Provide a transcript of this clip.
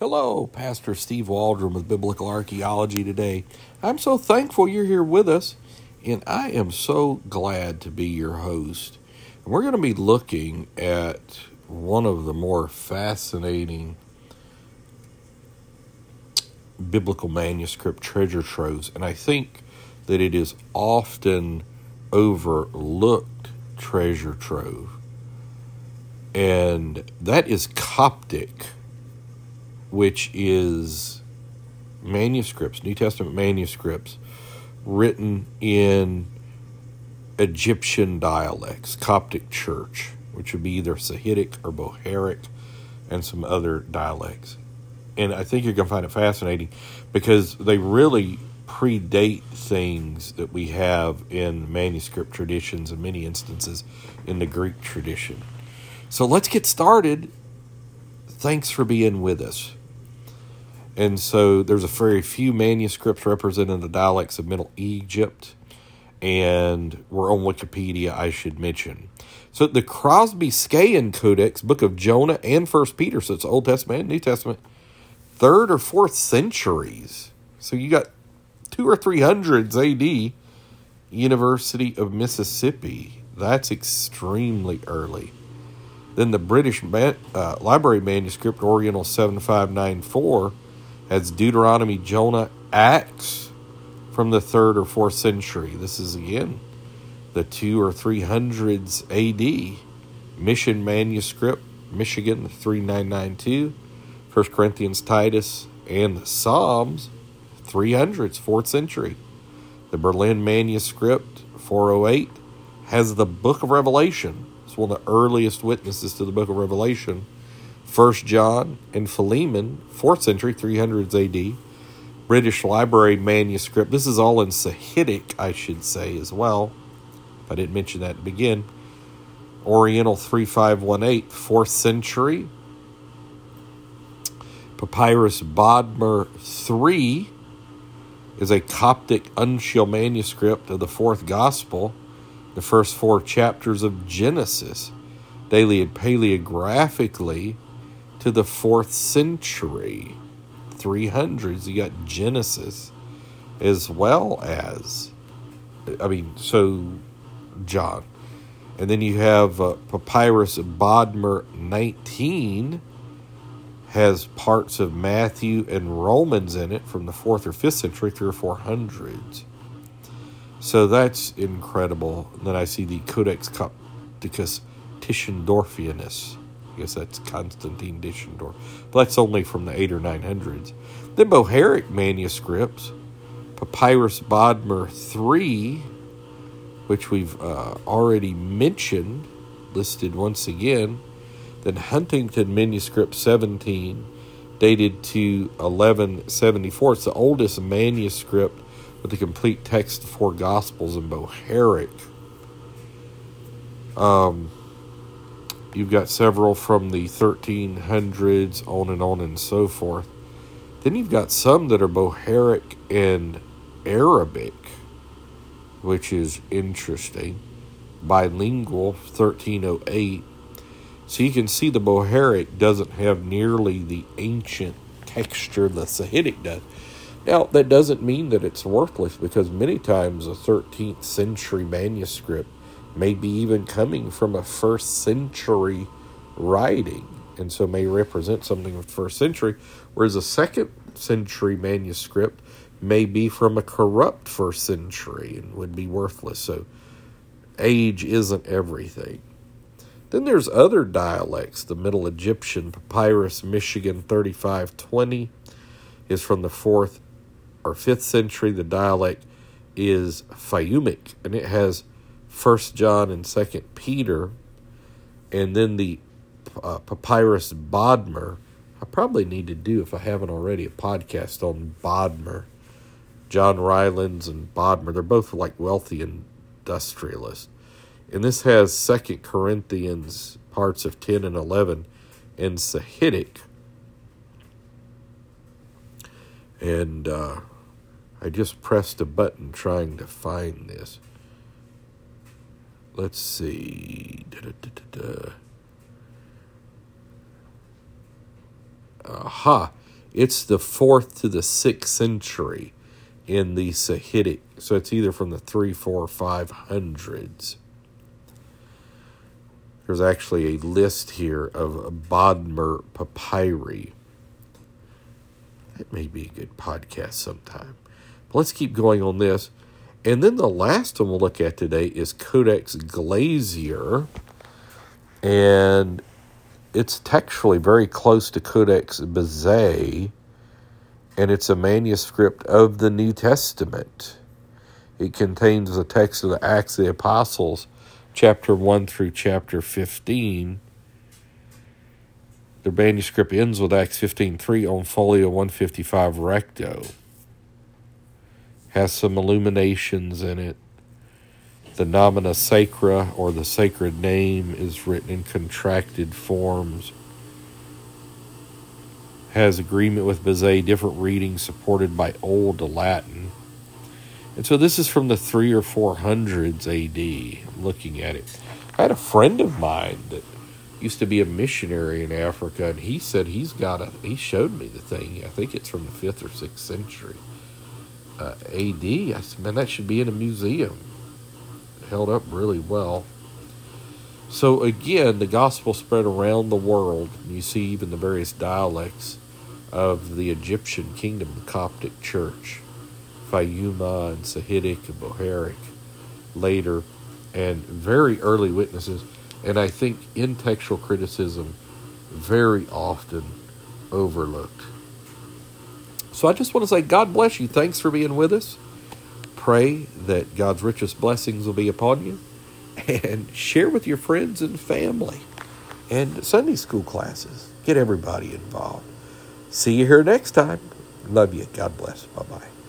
Hello, Pastor Steve Waldron with Biblical Archaeology today. I'm so thankful you're here with us, and I am so glad to be your host. And we're going to be looking at one of the more fascinating biblical manuscript treasure troves, and I think that it is often overlooked treasure trove. And that is Coptic which is manuscripts, New Testament manuscripts, written in Egyptian dialects, Coptic Church, which would be either Sahidic or Bohairic, and some other dialects. And I think you're going to find it fascinating because they really predate things that we have in manuscript traditions in many instances in the Greek tradition. So let's get started. Thanks for being with us. And so there's a very few manuscripts representing the dialects of Middle Egypt, and we're on Wikipedia, I should mention. So the Crosby Schøyen Codex, Book of Jonah and First Peter, so it's Old Testament and New Testament, third or fourth centuries. So you got two or three hundreds AD, University of Mississippi. That's extremely early. Then the British uh, Library manuscript, Oriental 7594, as Deuteronomy, Jonah, Acts from the third or fourth century. This is again the two or three hundreds AD. Mission manuscript, Michigan 3992, 1 Corinthians, Titus, and the Psalms, 300s, fourth century. The Berlin manuscript, 408, has the book of Revelation. It's one of the earliest witnesses to the book of Revelation First John and Philemon, 4th century, 300s AD. British Library manuscript. This is all in Sahidic, I should say, as well. I didn't mention that to begin. Oriental 3518, 4th century. Papyrus Bodmer 3 is a Coptic uncial manuscript of the fourth gospel, the first four chapters of Genesis. Daily and paleographically, to the fourth century, 300s. You got Genesis as well as, I mean, so John. And then you have uh, Papyrus Bodmer 19 has parts of Matthew and Romans in it from the fourth or fifth century, three or four hundreds. So that's incredible. And then I see the Codex Copticus Tischendorfianus guess that's Constantine Tischendorf. But that's only from the 8 or 900s. Then Bohairic manuscripts, Papyrus Bodmer 3, which we've uh, already mentioned, listed once again. Then Huntington Manuscript 17, dated to 1174. It's the oldest manuscript with the complete text of four Gospels in Bohairic. Um, You've got several from the 1300s, on and on and so forth. Then you've got some that are Bohairic and Arabic, which is interesting. Bilingual, 1308. So you can see the Bohairic doesn't have nearly the ancient texture the Sahidic does. Now, that doesn't mean that it's worthless because many times a 13th century manuscript maybe even coming from a first century writing, and so may represent something of the first century, whereas a second century manuscript may be from a corrupt first century and would be worthless. So age isn't everything. Then there's other dialects. The Middle Egyptian Papyrus, Michigan 3520, is from the 4th or 5th century. The dialect is Fayumic, and it has First John and Second Peter, and then the uh, Papyrus Bodmer. I probably need to do, if I haven't already, a podcast on Bodmer. John Rylands and Bodmer. They're both like wealthy industrialists. And this has Second Corinthians parts of 10 and 11 and Sahidic. And uh, I just pressed a button trying to find this let's see. Da-da-da-da-da. Aha. It's the fourth to the sixth century in the Sahidic. So it's either from the three, four, five hundreds. There's actually a list here of Bodmer papyri. That may be a good podcast sometime. But let's keep going on this. And then the last one we'll look at today is Codex Glazier. And it's textually very close to Codex Bezae, and it's a manuscript of the New Testament. It contains the text of the Acts of the Apostles, chapter 1 through chapter 15. The manuscript ends with Acts 15.3 on folio 155 recto. Has some illuminations in it. The nomina sacra, or the sacred name, is written in contracted forms. Has agreement with Bezae, different readings supported by Old Latin. And so this is from the three or four hundreds AD. Looking at it. I had a friend of mine that used to be a missionary in Africa, and he said he's got a. He showed me the thing. I think it's from the fifth or sixth century uh, AD. I said, man, that should be in a museum held up really well. So again, the gospel spread around the world. You see even the various dialects of the Egyptian kingdom, the Coptic Church, Fayuma and Sahidic and Bohairic later, and very early witnesses. And I think in textual criticism, very often overlooked. So I just want to say, God bless you. Thanks for being with us pray that God's richest blessings will be upon you and share with your friends and family and Sunday school classes. Get everybody involved. See you here next time. Love you. God bless. Bye bye.